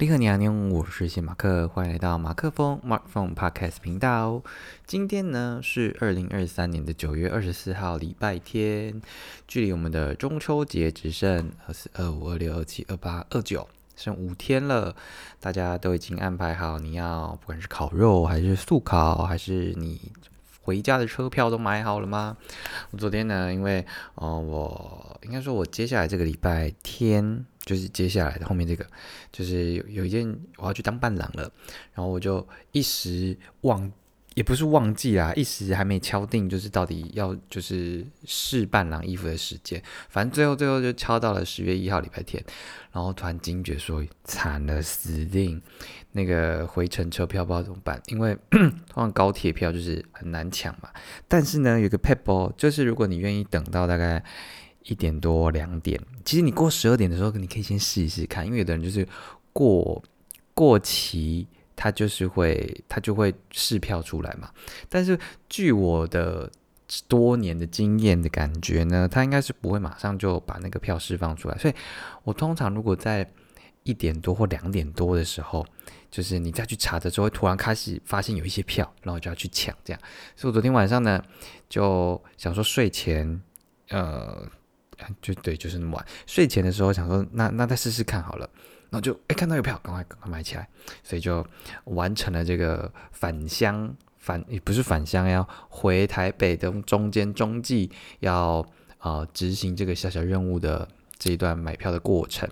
立刻娘娘，我是谢马克，欢迎来到马克风 Mark Phone Podcast 频道。今天呢是二零二三年的九月二十四号，礼拜天，距离我们的中秋节只剩二四二五二六二七二八二九，剩五天了。大家都已经安排好，你要不管是烤肉还是速烤，还是你回家的车票都买好了吗？我昨天呢，因为呃，我应该说，我接下来这个礼拜天。就是接下来的后面这个，就是有有一件我要去当伴郎了，然后我就一时忘，也不是忘记啦，一时还没敲定，就是到底要就是试伴郎衣服的时间，反正最后最后就敲到了十月一号礼拜天，然后突然惊觉说惨了，死定，那个回程车票不知道怎么办，因为 通常高铁票就是很难抢嘛，但是呢有个 p e p l 就是如果你愿意等到大概。一点多两点，其实你过十二点的时候，你可以先试一试看，因为有的人就是过过期，他就是会他就会试票出来嘛。但是据我的多年的经验的感觉呢，他应该是不会马上就把那个票释放出来。所以我通常如果在一点多或两点多的时候，就是你再去查的时候，会突然开始发现有一些票，然后就要去抢这样。所以我昨天晚上呢，就想说睡前呃。就对，就是那么晚。睡前的时候想说，那那再试试看好了。然后就哎看到有票，赶快赶快买起来。所以就完成了这个返乡返也不是返乡，要回台北的中间中继要啊执行这个小小任务的这一段买票的过程。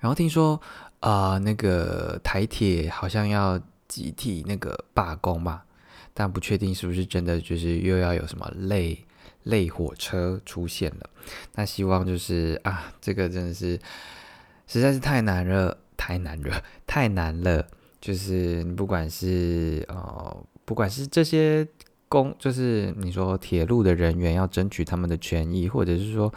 然后听说啊那个台铁好像要集体那个罢工吧，但不确定是不是真的，就是又要有什么累。类火车出现了，那希望就是啊，这个真的是实在是太难了，太难了，太难了。就是你不管是呃，不管是这些公，就是你说铁路的人员要争取他们的权益，或者是说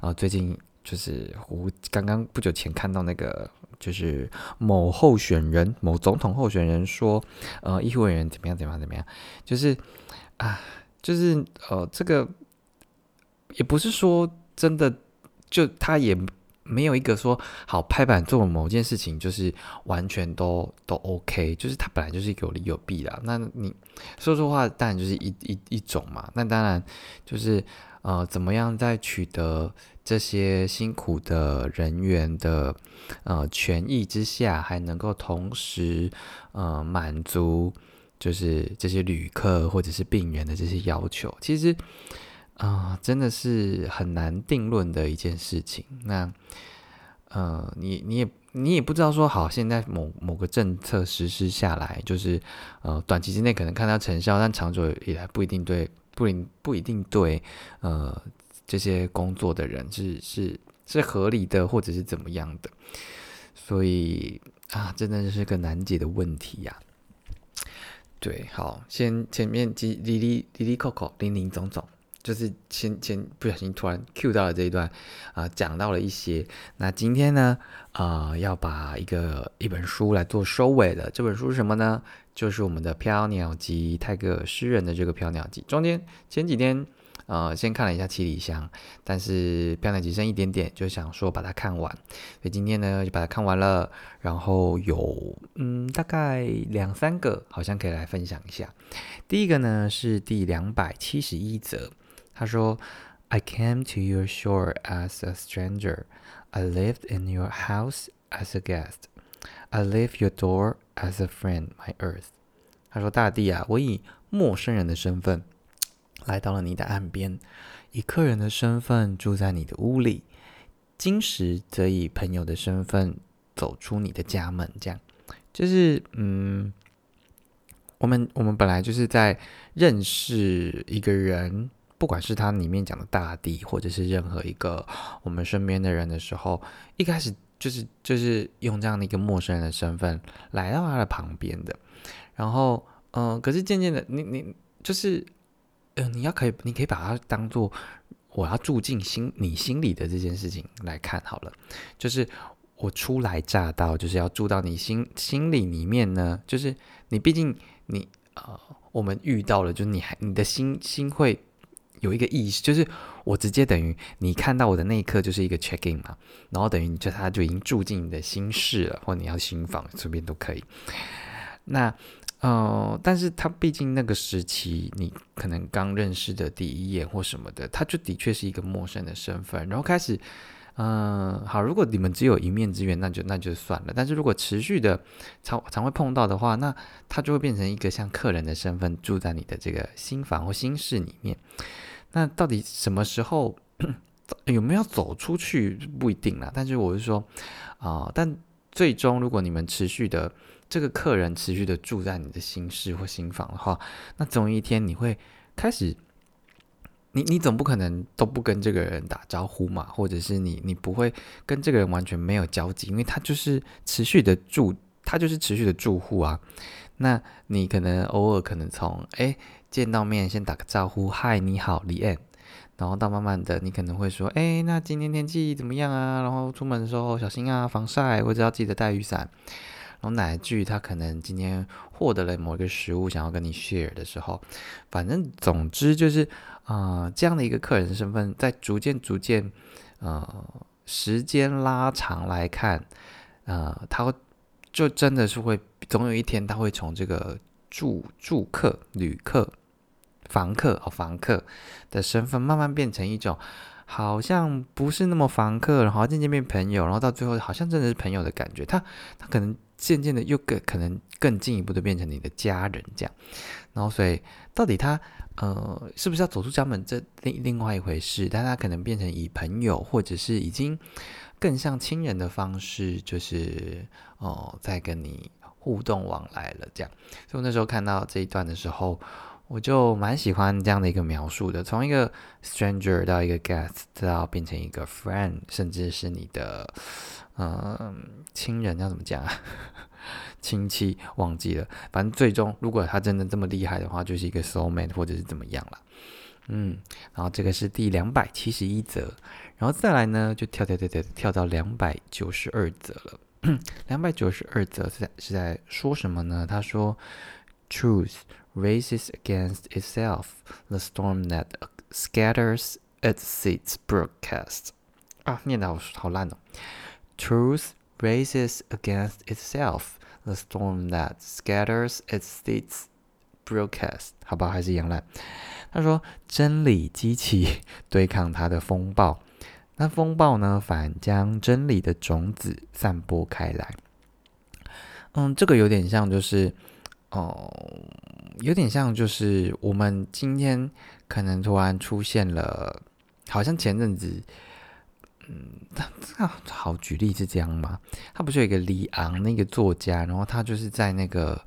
啊，最近就是我刚刚不久前看到那个，就是某候选人，某总统候选人说，呃，议会员怎么样怎么样怎么样，就是啊，就是呃，这个。也不是说真的，就他也没有一个说好拍板做某件事情，就是完全都都 OK，就是他本来就是有利有弊的。那你说说话，当然就是一一一种嘛。那当然就是呃，怎么样在取得这些辛苦的人员的呃权益之下，还能够同时呃满足就是这些旅客或者是病人的这些要求，其实。啊，真的是很难定论的一件事情。那，呃，你你也你也不知道说好，现在某某个政策实施下来，就是呃，短期之内可能看到成效，但长久以来不一定对，不一不一定对，呃，这些工作的人是是是合理的，或者是怎么样的。所以啊，真的是个难解的问题呀。对，好，先前面几哩哩哩哩扣扣，零零总总。就是前前不小心突然 Q 到了这一段，啊，讲到了一些。那今天呢，啊，要把一个一本书来做收尾的。这本书是什么呢？就是我们的《飘鸟集》泰戈尔诗人的这个《飘鸟集》。中间前几天，呃，先看了一下《七里香》，但是《飘鸟集》剩一点点，就想说把它看完。所以今天呢，就把它看完了。然后有嗯，大概两三个，好像可以来分享一下。第一个呢是第两百七十一则。他说：“I came to your shore as a stranger. I lived in your house as a guest. I leave your door as a friend, my earth。”他说：“大地啊，我以陌生人的身份来到了你的岸边，以客人的身份住在你的屋里，今时则以朋友的身份走出你的家门。”这样，就是嗯，我们我们本来就是在认识一个人。不管是他里面讲的大地，或者是任何一个我们身边的人的时候，一开始就是就是用这样的一个陌生人的身份来到他的旁边的，然后嗯，可是渐渐的，你你就是，嗯，你要可以，你可以把它当做我要住进心你心里的这件事情来看好了，就是我初来乍到，就是要住到你心心里里面呢，就是你毕竟你呃，我们遇到了，就是你还你的心心会。有一个意识，就是我直接等于你看到我的那一刻就是一个 check in 嘛，然后等于就他就已经住进你的心室了，或你要新房随便都可以。那呃，但是他毕竟那个时期你可能刚认识的第一眼或什么的，他就的确是一个陌生的身份，然后开始。嗯，好。如果你们只有一面之缘，那就那就算了。但是如果持续的常常会碰到的话，那他就会变成一个像客人的身份住在你的这个新房或新室里面。那到底什么时候 有没有走出去不一定啦。但是我是说啊，但最终如果你们持续的这个客人持续的住在你的新室或新房的话，那总有一天你会开始。你你总不可能都不跟这个人打招呼嘛？或者是你你不会跟这个人完全没有交集，因为他就是持续的住，他就是持续的住户啊。那你可能偶尔可能从哎见到面先打个招呼，嗨你好李安，然后到慢慢的你可能会说哎那今天天气怎么样啊？然后出门的时候小心啊，防晒或者要记得带雨伞。然后哪一句他可能今天获得了某一个食物，想要跟你 share 的时候，反正总之就是。啊，这样的一个客人身份，在逐渐逐渐，呃，时间拉长来看，呃，他会就真的是会，总有一天他会从这个住住客、旅客、房客哦，房客的身份，慢慢变成一种好像不是那么房客，然后渐渐变朋友，然后到最后好像真的是朋友的感觉。他他可能渐渐的又更可能更进一步的变成你的家人这样。然后所以到底他。呃，是不是要走出家门？这另另外一回事。但他可能变成以朋友，或者是已经更像亲人的方式，就是哦，在跟你互动往来了。这样，所以我那时候看到这一段的时候，我就蛮喜欢这样的一个描述的。从一个 stranger 到一个 guest，到变成一个 friend，甚至是你的嗯亲人，要怎么讲啊？亲戚忘记了，反正最终如果他真的这么厉害的话，就是一个 soul mate 或者是怎么样了。嗯，然后这个是第两百七十一则，然后再来呢，就跳跳跳跳跳到两百九十二则了。两百九十二则是在是在说什么呢？他说：“Truth races against itself, the storm that scatters its seeds broadcast。”啊，念的好好烂哦。Truth races against itself。The storm that scatters its seeds broadcast，好吧，还是一样烂。他说：“真理激起对抗它的风暴， 那风暴呢，反将真理的种子散播开来。”嗯，这个有点像，就是哦，有点像，就是我们今天可能突然出现了，好像前阵子。嗯，那好，举例是这样吗？他不是有一个李昂那个作家，然后他就是在那个，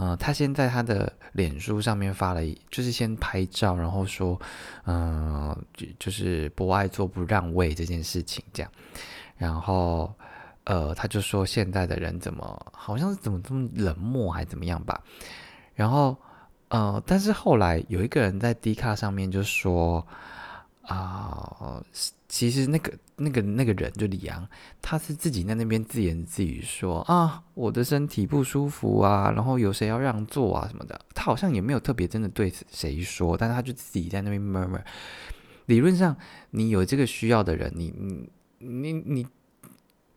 呃，他先在他的脸书上面发了，就是先拍照，然后说，嗯，就就是不爱做不让位这件事情这样，然后，呃，他就说现在的人怎么好像是怎么这么冷漠还怎么样吧，然后，呃，但是后来有一个人在 D 卡上面就说。啊，其实那个、那个、那个人就李阳，他是自己在那边自言自语说啊，我的身体不舒服啊，然后有谁要让座啊什么的。他好像也没有特别真的对谁说，但是他就自己在那边 murmur。理论上，你有这个需要的人，你、你、你、你，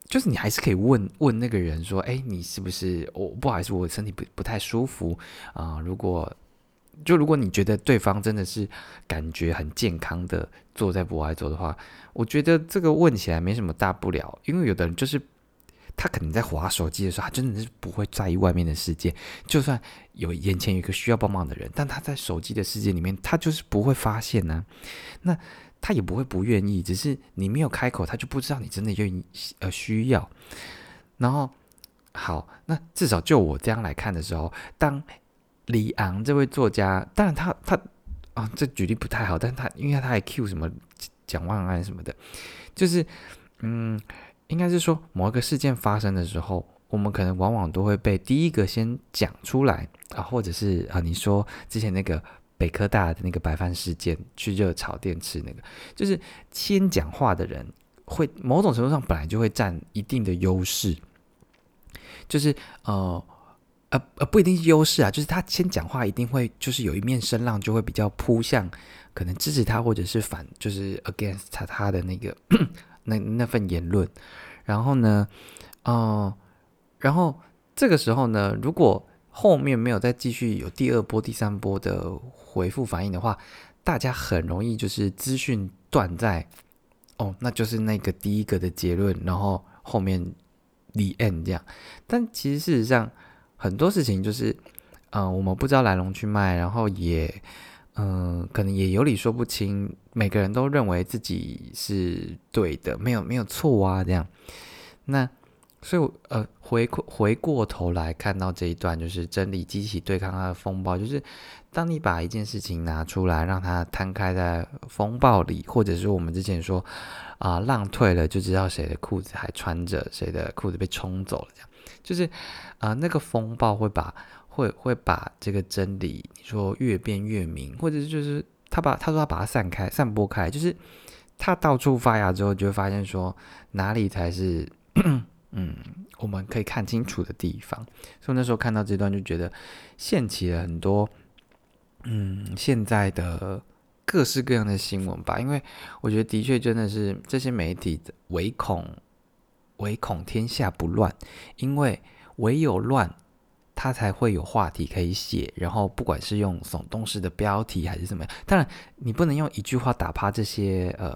就是你还是可以问问那个人说，哎，你是不是？我不好意思，我身体不不太舒服啊。如果就如果你觉得对方真的是感觉很健康的坐在不爱坐的话，我觉得这个问起来没什么大不了，因为有的人就是他可能在划手机的时候，他真的是不会在意外面的世界，就算有眼前有一个需要帮忙的人，但他在手机的世界里面，他就是不会发现呢。那他也不会不愿意，只是你没有开口，他就不知道你真的愿意呃需要。然后好，那至少就我这样来看的时候，当。李昂这位作家，当然他他啊，这举例不太好，但他因为他还 Q 什么蒋万安什么的，就是嗯，应该是说某一个事件发生的时候，我们可能往往都会被第一个先讲出来啊，或者是啊，你说之前那个北科大的那个白饭事件，去热炒店吃那个，就是先讲话的人会某种程度上本来就会占一定的优势，就是呃。呃呃，不一定是优势啊，就是他先讲话一定会就是有一面声浪就会比较扑向可能支持他或者是反就是 against 他他的那个那那份言论，然后呢，哦，然后这个时候呢，如果后面没有再继续有第二波、第三波的回复反应的话，大家很容易就是资讯断在哦，那就是那个第一个的结论，然后后面 the end 这样。但其实事实上很多事情就是，嗯，我们不知道来龙去脉，然后也嗯，可能也有理说不清。每个人都认为自己是对的，没有没有错啊，这样。那所以呃。回回过头来看到这一段，就是真理激起对抗它的风暴。就是当你把一件事情拿出来，让它摊开在风暴里，或者是我们之前说啊，浪退了就知道谁的裤子还穿着，谁的裤子被冲走了。这样就是啊，那个风暴会把会会把这个真理，你说越变越明，或者就是他把他说他把它散开、散播开，就是他到处发芽之后，就会发现说哪里才是。嗯，我们可以看清楚的地方，所以那时候看到这段就觉得掀起了很多，嗯，现在的各式各样的新闻吧。因为我觉得的确真的是这些媒体唯恐唯恐天下不乱，因为唯有乱，他才会有话题可以写。然后不管是用耸动式的标题还是怎么样，当然你不能用一句话打趴这些呃。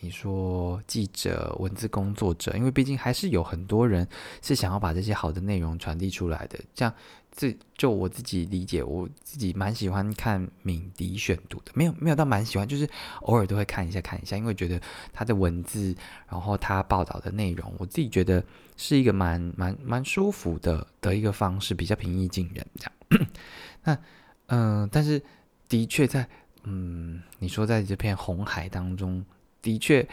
你说记者、文字工作者，因为毕竟还是有很多人是想要把这些好的内容传递出来的。这样，这就我自己理解，我自己蛮喜欢看敏迪选读的，没有没有到蛮喜欢，就是偶尔都会看一下看一下，因为觉得他的文字，然后他报道的内容，我自己觉得是一个蛮蛮蛮舒服的的一个方式，比较平易近人这样。那嗯，但是的确在嗯，你说在这片红海当中。的确，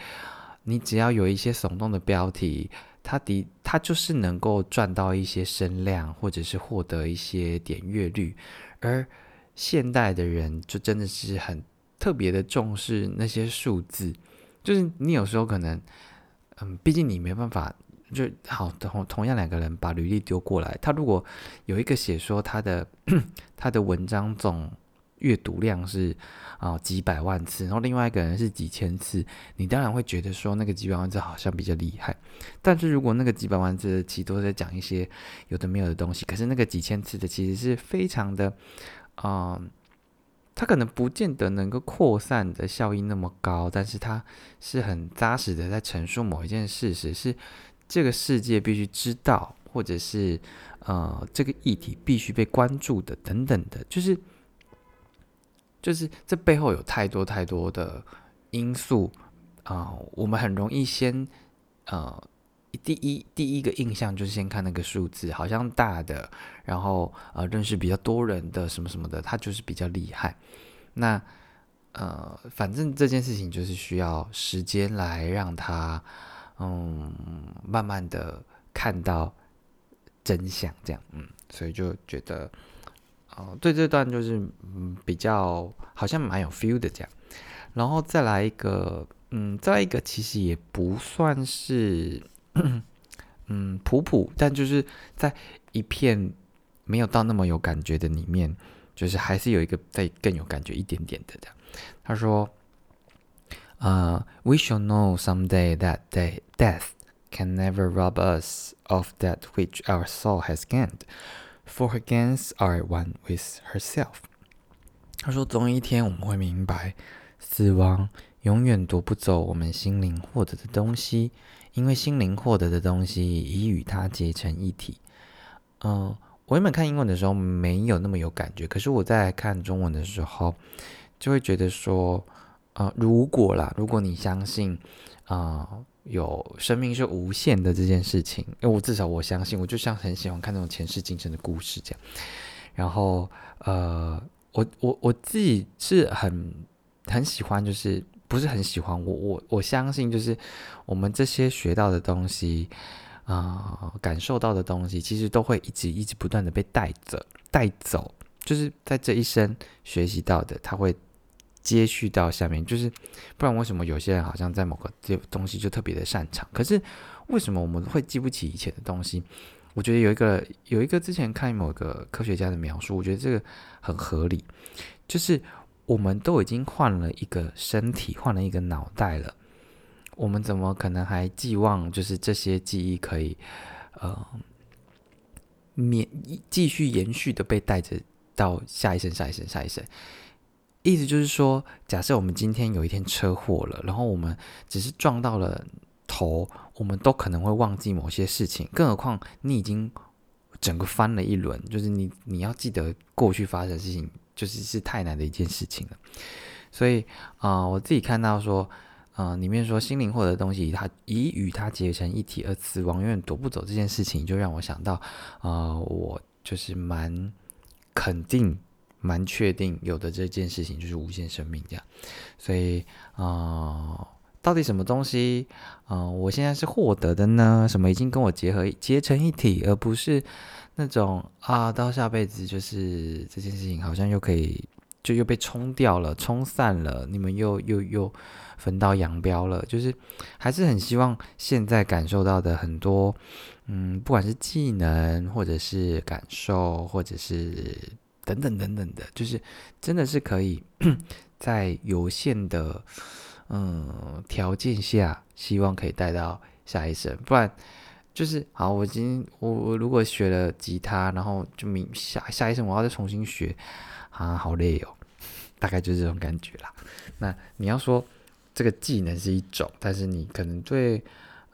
你只要有一些耸动的标题，他的他就是能够赚到一些声量，或者是获得一些点阅率。而现代的人就真的是很特别的重视那些数字，就是你有时候可能，嗯，毕竟你没办法，就好同同样两个人把履历丢过来，他如果有一个写说他的 他的文章总。阅读量是啊几百万次，然后另外一个人是几千次，你当然会觉得说那个几百万字好像比较厉害。但是如果那个几百万字的其实都在讲一些有的没有的东西，可是那个几千次的其实是非常的，嗯，它可能不见得能够扩散的效应那么高，但是它是很扎实的在陈述某一件事实，是这个世界必须知道，或者是呃这个议题必须被关注的等等的，就是。就是这背后有太多太多的因素啊，我们很容易先呃第一第一个印象就是先看那个数字，好像大的，然后呃认识比较多人的什么什么的，他就是比较厉害。那呃反正这件事情就是需要时间来让他嗯慢慢的看到真相，这样嗯，所以就觉得。哦，对这段就是嗯比较好像蛮有 feel 的这样，然后再来一个，嗯，再来一个其实也不算是嗯普普，但就是在一片没有到那么有感觉的里面，就是还是有一个再更有感觉一点点的这样。他说，呃，We shall know someday that day death can never rob us of that which our soul has gained. For her gains are one with herself。他说：“总有一天我们会明白，死亡永远夺不走我们心灵获得的东西，因为心灵获得的东西已与它结成一体。”嗯，我原本看英文的时候没有那么有感觉，可是我在看中文的时候，就会觉得说，呃，如果啦，如果你相信，啊。有生命是无限的这件事情，因为我至少我相信，我就像很喜欢看那种前世今生的故事这样。然后，呃，我我我自己是很很喜欢，就是不是很喜欢我我我相信，就是我们这些学到的东西啊，感受到的东西，其实都会一直一直不断的被带着带走，就是在这一生学习到的，它会。接续到下面，就是不然为什么有些人好像在某个这东西就特别的擅长？可是为什么我们会记不起以前的东西？我觉得有一个有一个之前看某个科学家的描述，我觉得这个很合理，就是我们都已经换了一个身体，换了一个脑袋了，我们怎么可能还寄望就是这些记忆可以呃免继续延续的被带着到下一生、下一生、下一生？意思就是说，假设我们今天有一天车祸了，然后我们只是撞到了头，我们都可能会忘记某些事情。更何况你已经整个翻了一轮，就是你你要记得过去发生的事情，就是是太难的一件事情了。所以啊，我自己看到说，啊，里面说心灵获得的东西，它已与它结成一体，而死亡永远夺不走这件事情，就让我想到，啊，我就是蛮肯定。蛮确定有的这件事情就是无限生命这样，所以啊，到底什么东西啊，我现在是获得的呢？什么已经跟我结合结成一体，而不是那种啊，到下辈子就是这件事情好像又可以就又被冲掉了、冲散了，你们又又又分道扬镳了。就是还是很希望现在感受到的很多，嗯，不管是技能或者是感受，或者是。等等等等的，就是真的是可以 在有限的嗯条件下，希望可以带到下一生。不然就是好，我今天我我如果学了吉他，然后就明下下一生我要再重新学啊，好累哦，大概就是这种感觉啦。那你要说这个技能是一种，但是你可能对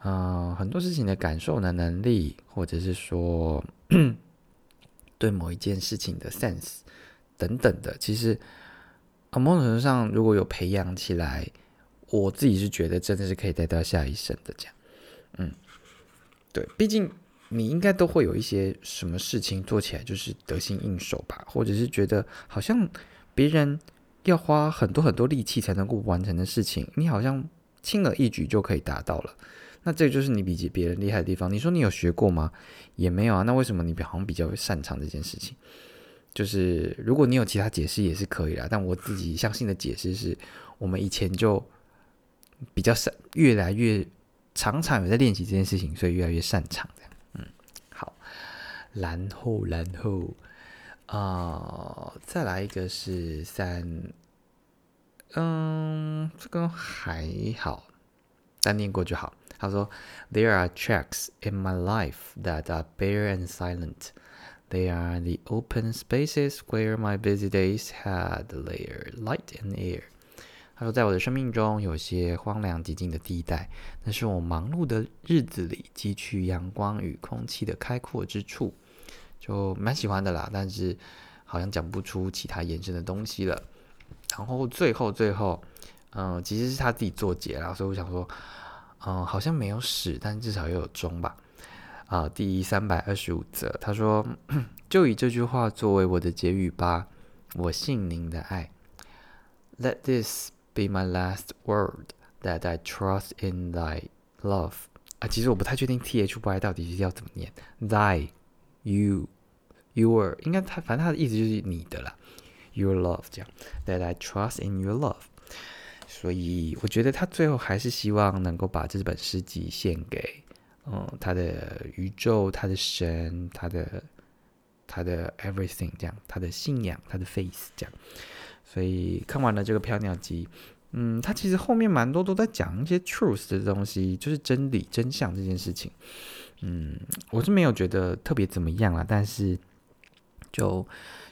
嗯很多事情的感受的能力，或者是说。对某一件事情的 sense 等等的，其实某种程度上如果有培养起来，我自己是觉得真的是可以带到下一生的这样。嗯，对，毕竟你应该都会有一些什么事情做起来就是得心应手吧，或者是觉得好像别人要花很多很多力气才能够完成的事情，你好像轻而易举就可以达到了。那这就是你比别人厉害的地方。你说你有学过吗？也没有啊。那为什么你好像比较擅长这件事情？就是如果你有其他解释也是可以啦。但我自己相信的解释是，我们以前就比较擅，越来越常常有在练习这件事情，所以越来越擅长这样。嗯，好。然后，然后啊，再来一个是三，嗯，这个还好，单念过就好。他说：“There are tracks in my life that are bare and silent. They are the open spaces where my busy days had layer, light and air。”他说：“在我的生命中，有些荒凉寂静的地带，那是我忙碌的日子里汲取阳光与空气的开阔之处。”就蛮喜欢的啦，但是好像讲不出其他延伸的东西了。然后最后最后，嗯，其实是他自己做结了，所以我想说。嗯，好像没有始，但至少也有终吧。啊，第三百二十五则，他说：“就以这句话作为我的结语吧。我信您的爱。Let this be my last word that I trust in thy love。啊，其实我不太确定 T H Y 到底是要怎么念。Thy, you, your，应该他反正他的意思就是你的啦。Your love 这样。That I trust in your love。所以我觉得他最后还是希望能够把这本诗集献给，嗯，他的宇宙、他的神、他的他的 everything 这样，他的信仰、他的 face 这样。所以看完了这个飘鸟集，嗯，他其实后面蛮多都在讲一些 truth 的东西，就是真理、真相这件事情。嗯，我是没有觉得特别怎么样啊，但是就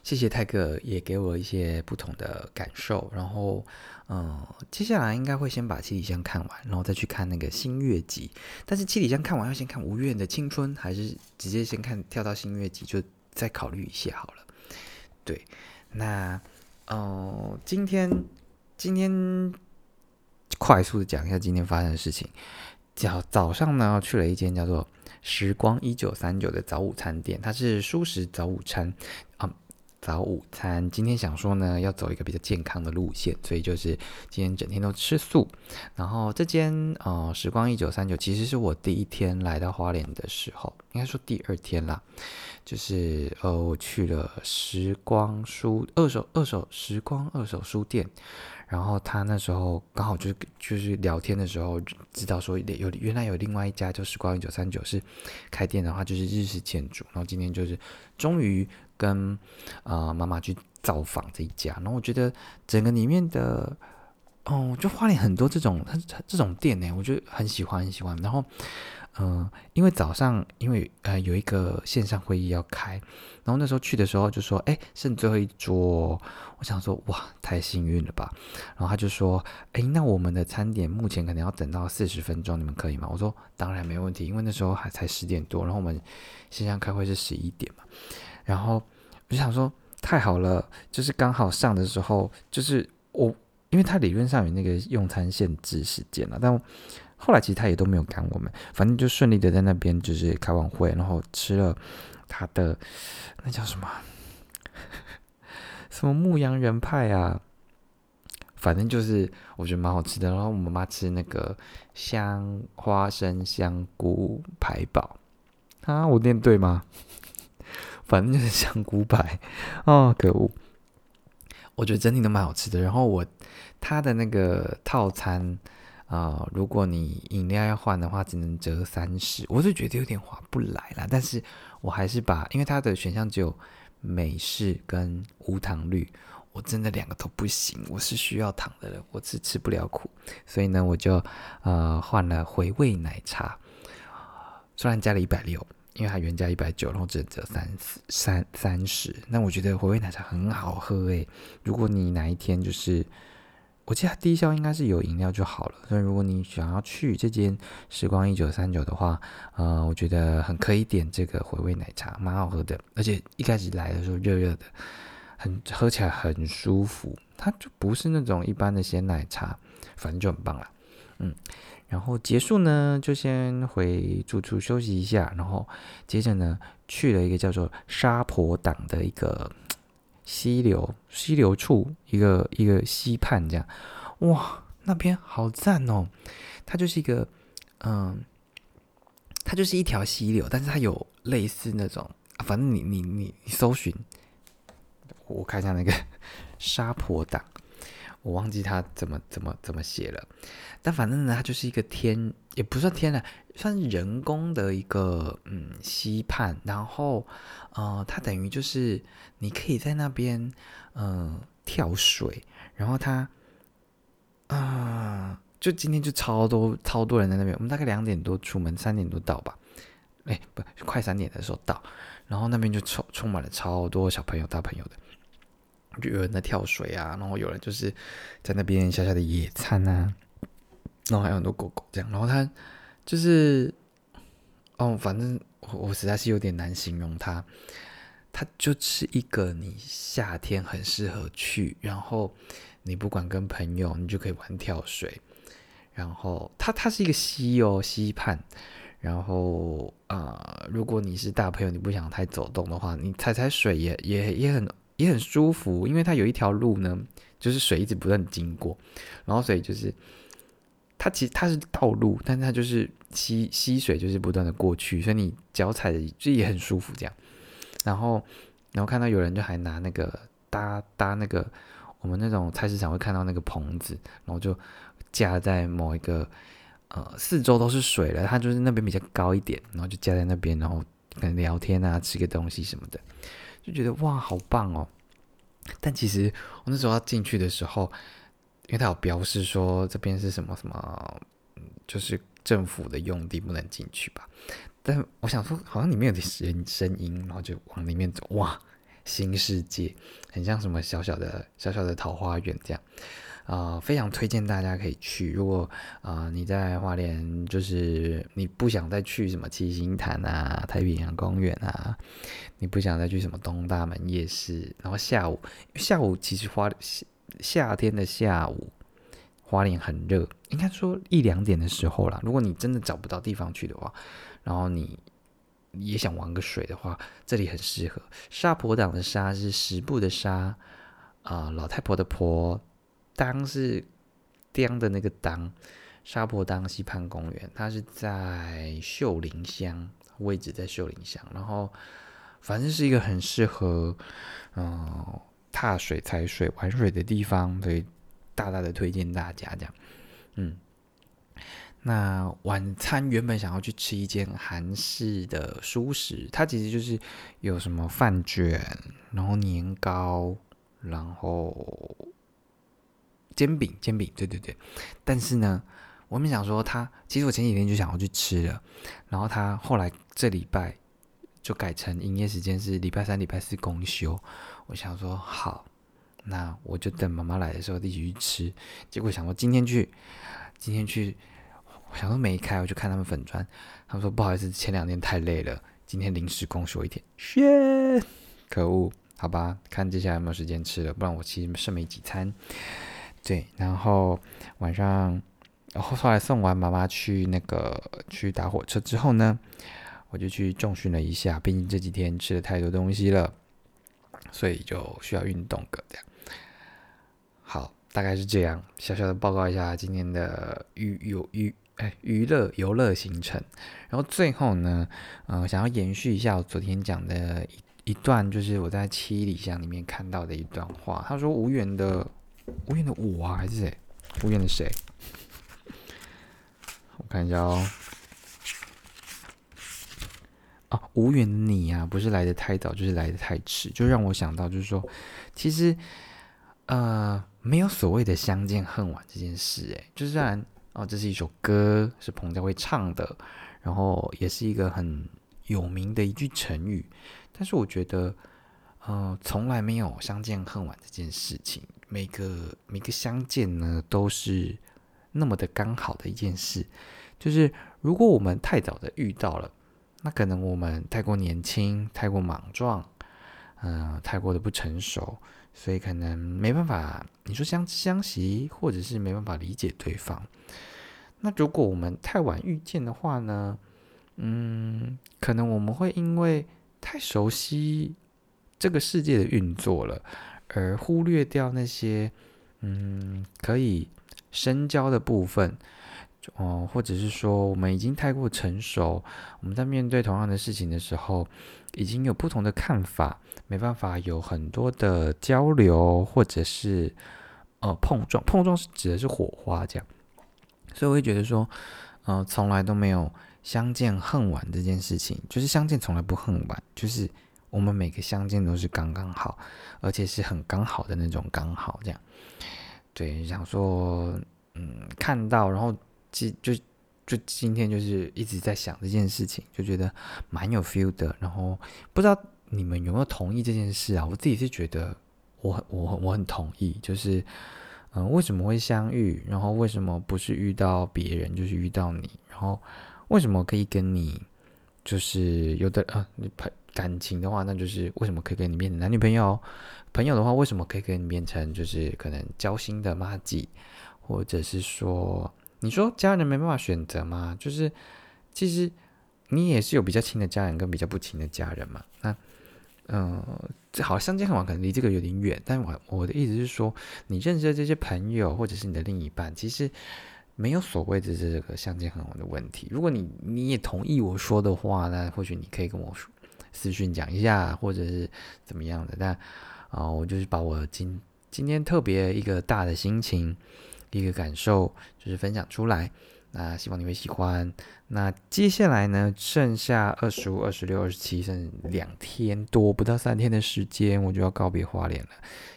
谢谢泰哥也给我一些不同的感受，然后。嗯，接下来应该会先把七里香看完，然后再去看那个新月集。但是七里香看完要先看吴越的青春，还是直接先看跳到新月集，就再考虑一下好了。对，那哦，今天今天快速的讲一下今天发生的事情。早早上呢，去了一间叫做“时光一九三九”的早午餐店，它是舒食早午餐啊。早午餐。今天想说呢，要走一个比较健康的路线，所以就是今天整天都吃素。然后这间呃时光一九三九，其实是我第一天来到花莲的时候，应该说第二天啦。就是呃，我去了时光书二手二手时光二手书店。然后他那时候刚好就是就是聊天的时候，知道说有原来有另外一家就时光一九三九是开店的话，就是日式建筑。然后今天就是终于跟呃妈妈去造访这一家。然后我觉得整个里面的哦，就花莲很多这种它这种店呢，我就很喜欢很喜欢。然后。嗯，因为早上因为呃有一个线上会议要开，然后那时候去的时候就说，哎，剩最后一桌，我想说哇，太幸运了吧。然后他就说，哎，那我们的餐点目前可能要等到四十分钟，你们可以吗？我说当然没问题，因为那时候还才十点多，然后我们线上开会是十一点嘛。然后我就想说，太好了，就是刚好上的时候，就是我，因为他理论上有那个用餐限制时间了，但。后来其实他也都没有赶我们，反正就顺利的在那边就是开完会，然后吃了他的那叫什么 什么牧羊人派啊，反正就是我觉得蛮好吃的。然后我妈妈吃那个香花生香菇排堡啊，我念对吗？反正就是香菇排啊，可恶！我觉得整体都蛮好吃的。然后我他的那个套餐。啊，如果你饮料要换的话，只能折三十，我就觉得有点划不来了。但是我还是把，因为它的选项只有美式跟无糖绿，我真的两个都不行，我是需要糖的人，我是吃不了苦，所以呢，我就呃换了回味奶茶，虽然加了一百六，因为它原价一百九，然后只折三三三十，那我觉得回味奶茶很好喝诶，如果你哪一天就是。我记得低消应该是有饮料就好了，所以如果你想要去这间时光一九三九的话，呃，我觉得很可以点这个回味奶茶，蛮好喝的，而且一开始来的时候热热的，很喝起来很舒服，它就不是那种一般的鲜奶茶，反正就很棒啦，嗯，然后结束呢，就先回住处休息一下，然后接着呢去了一个叫做沙婆党的一个。溪流，溪流处一个一个溪畔，这样，哇，那边好赞哦！它就是一个，嗯，它就是一条溪流，但是它有类似那种，反正你你你你搜寻，我看一下那个 沙坡党，我忘记他怎么怎么怎么写了，但反正呢，它就是一个天，也不算天然，算是人工的一个嗯溪畔，然后呃，它等于就是你可以在那边嗯跳水，然后它啊，就今天就超多超多人在那边，我们大概两点多出门，三点多到吧，哎，不，快三点的时候到，然后那边就充充满了超多小朋友、大朋友的。就有人在跳水啊，然后有人就是在那边小小的野餐啊，然后还有很多狗狗这样，然后它就是哦，反正我我实在是有点难形容它，它就是一个你夏天很适合去，然后你不管跟朋友，你就可以玩跳水，然后它它是一个溪哦溪畔，然后啊，如果你是大朋友，你不想太走动的话，你踩踩水也也也很。也很舒服，因为它有一条路呢，就是水一直不断经过，然后所以就是它其实它是道路，但是它就是溪溪水就是不断的过去，所以你脚踩的就也很舒服这样。然后然后看到有人就还拿那个搭搭那个我们那种菜市场会看到那个棚子，然后就架在某一个呃四周都是水了，它就是那边比较高一点，然后就架在那边，然后跟聊天啊，吃个东西什么的。就觉得哇，好棒哦！但其实我那时候要进去的时候，因为他有标示说这边是什么什么，就是政府的用地，不能进去吧。但我想说，好像里面有点声声音，然后就往里面走，哇，新世界，很像什么小小的小小的桃花源这样。啊，非常推荐大家可以去。如果啊你在花莲，就是你不想再去什么七星潭啊、太平洋公园啊，你不想再去什么东大门夜市，然后下午下午其实花夏天的下午，花莲很热，应该说一两点的时候啦。如果你真的找不到地方去的话，然后你也想玩个水的话，这里很适合。沙坡党的沙是十步的沙啊，老太婆的婆，当是当的那个当，沙坡当溪畔公园，它是在秀林乡，位置在秀林乡，然后反正是一个很适合嗯踏水、踩水、玩水的地方，所以大大的推荐大家这样，嗯。那晚餐原本想要去吃一间韩式的蔬食，它其实就是有什么饭卷，然后年糕，然后煎饼，煎饼，对对对。但是呢，我们想说，他其实我前几天就想要去吃了，然后他后来这礼拜就改成营业时间是礼拜三、礼拜四公休。我想说好，那我就等妈妈来的时候一起去吃。结果想说今天去，今天去。我想说没开，我就看他们粉砖，他们说不好意思，前两天太累了，今天临时公休一天。shit，可恶，好吧，看接下来有没有时间吃了，不然我其实剩没几餐。对，然后晚上，然后后来送完妈妈去那个去打火车之后呢，我就去重训了一下，毕竟这几天吃了太多东西了，所以就需要运动个这样。好，大概是这样，小小的报告一下今天的娱有娱。哎，娱乐游乐行程，然后最后呢，嗯，想要延续一下我昨天讲的一一段，就是我在七里香里面看到的一段话。他说：“无缘的，无缘的我啊，还是谁？无缘的谁？我看一下哦。哦，无缘的你啊，不是来的太早，就是来的太迟，就让我想到，就是说，其实，呃，没有所谓的相见恨晚这件事。哎，就是虽然。哦，这是一首歌，是彭佳慧唱的，然后也是一个很有名的一句成语。但是我觉得，呃，从来没有相见恨晚这件事情。每个每个相见呢，都是那么的刚好的一件事。就是如果我们太早的遇到了，那可能我们太过年轻，太过莽撞，嗯，太过的不成熟，所以可能没办法，你说相相惜，或者是没办法理解对方。那如果我们太晚遇见的话呢？嗯，可能我们会因为太熟悉这个世界的运作了，而忽略掉那些嗯可以深交的部分哦，或者是说我们已经太过成熟，我们在面对同样的事情的时候，已经有不同的看法，没办法有很多的交流，或者是呃碰撞，碰撞是指的是火花这样。所以我会觉得说，呃，从来都没有相见恨晚这件事情，就是相见从来不恨晚，就是我们每个相见都是刚刚好，而且是很刚好的那种刚好这样。对，想说，嗯，看到，然后今就就今天就是一直在想这件事情，就觉得蛮有 feel 的。然后不知道你们有没有同意这件事啊？我自己是觉得，我很我我很同意，就是。嗯，为什么会相遇？然后为什么不是遇到别人，就是遇到你？然后为什么可以跟你，就是有的呃，你朋感情的话，那就是为什么可以跟你变男女朋友？朋友的话，为什么可以跟你变成就是可能交心的妈吉？或者是说，你说家人没办法选择吗？就是其实你也是有比较亲的家人跟比较不亲的家人嘛。那嗯，好，相见恨晚可能离这个有点远，但我我的意思是说，你认识的这些朋友或者是你的另一半，其实没有所谓的这个相见恨晚的问题。如果你你也同意我说的话，那或许你可以跟我说私讯讲一下，或者是怎么样的。但啊，我就是把我今今天特别一个大的心情，一个感受，就是分享出来。那希望你会喜欢。那接下来呢，剩下二十五、二十六、二十七，剩两天多，不到三天的时间，我就要告别花莲了。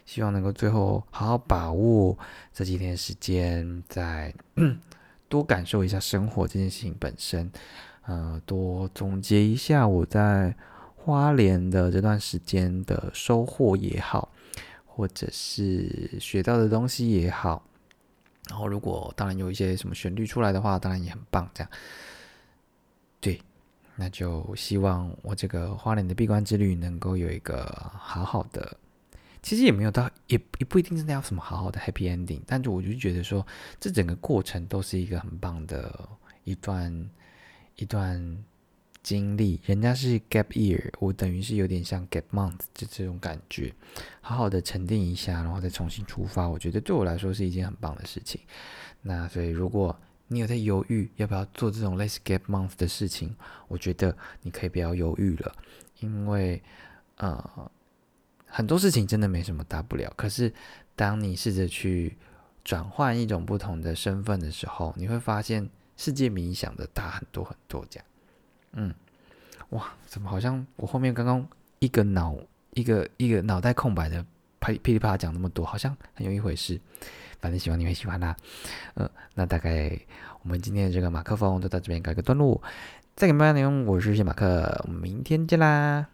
希望能够最后好好把握这几天时间，再多感受一下生活这件事情本身。呃，多总结一下我在花莲的这段时间的收获也好，或者是学到的东西也好。然后，如果当然有一些什么旋律出来的话，当然也很棒。这样，对，那就希望我这个花莲的闭关之旅能够有一个好好的。其实也没有到，也也不一定真的要什么好好的 happy ending。但是我就觉得说，这整个过程都是一个很棒的一段一段经历，人家是 gap year，我等于是有点像 gap month，就这种感觉，好好的沉淀一下，然后再重新出发，我觉得对我来说是一件很棒的事情。那所以如果你有在犹豫要不要做这种类似 gap month 的事情，我觉得你可以不要犹豫了，因为呃很多事情真的没什么大不了。可是当你试着去转换一种不同的身份的时候，你会发现世界比你想的大很多很多。这样，嗯，哇，怎么好像我后面刚刚一个脑一个一个脑袋空白的噼噼里啪啦讲那么多，好像很有一回事。反正希望你会喜欢啦。呃，那大概我们今天的这个马克风就到这边告一个段落。再给大家内容，我是谢马克，我们明天见啦。